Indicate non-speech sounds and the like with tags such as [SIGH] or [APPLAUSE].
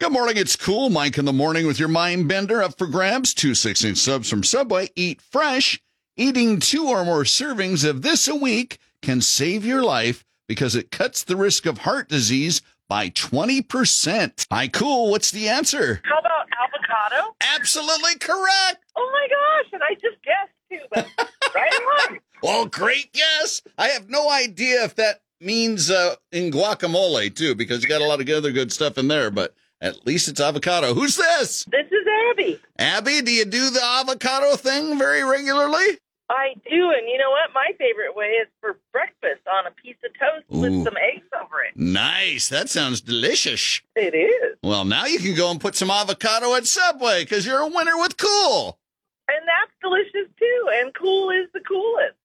Good morning. It's cool. Mike in the morning with your mind bender up for grabs. Two six inch subs from Subway. Eat fresh. Eating two or more servings of this a week can save your life because it cuts the risk of heart disease by 20%. Hi, cool. What's the answer? How about avocado? Absolutely correct. Oh my gosh, and I just guessed too, but [LAUGHS] right on. Well, great guess. I have no idea if that means uh, in guacamole too, because you got a lot of other good stuff in there, but at least it's avocado. Who's this? This is Abby. Abby, do you do the avocado thing very regularly? I do, and you know what? My favorite way is for breakfast on a piece of toast Ooh. with some eggs over it. Nice. That sounds delicious. It is. Well, now you can go and put some avocado at Subway because you're a winner with cool. And that's delicious too, and cool is the coolest.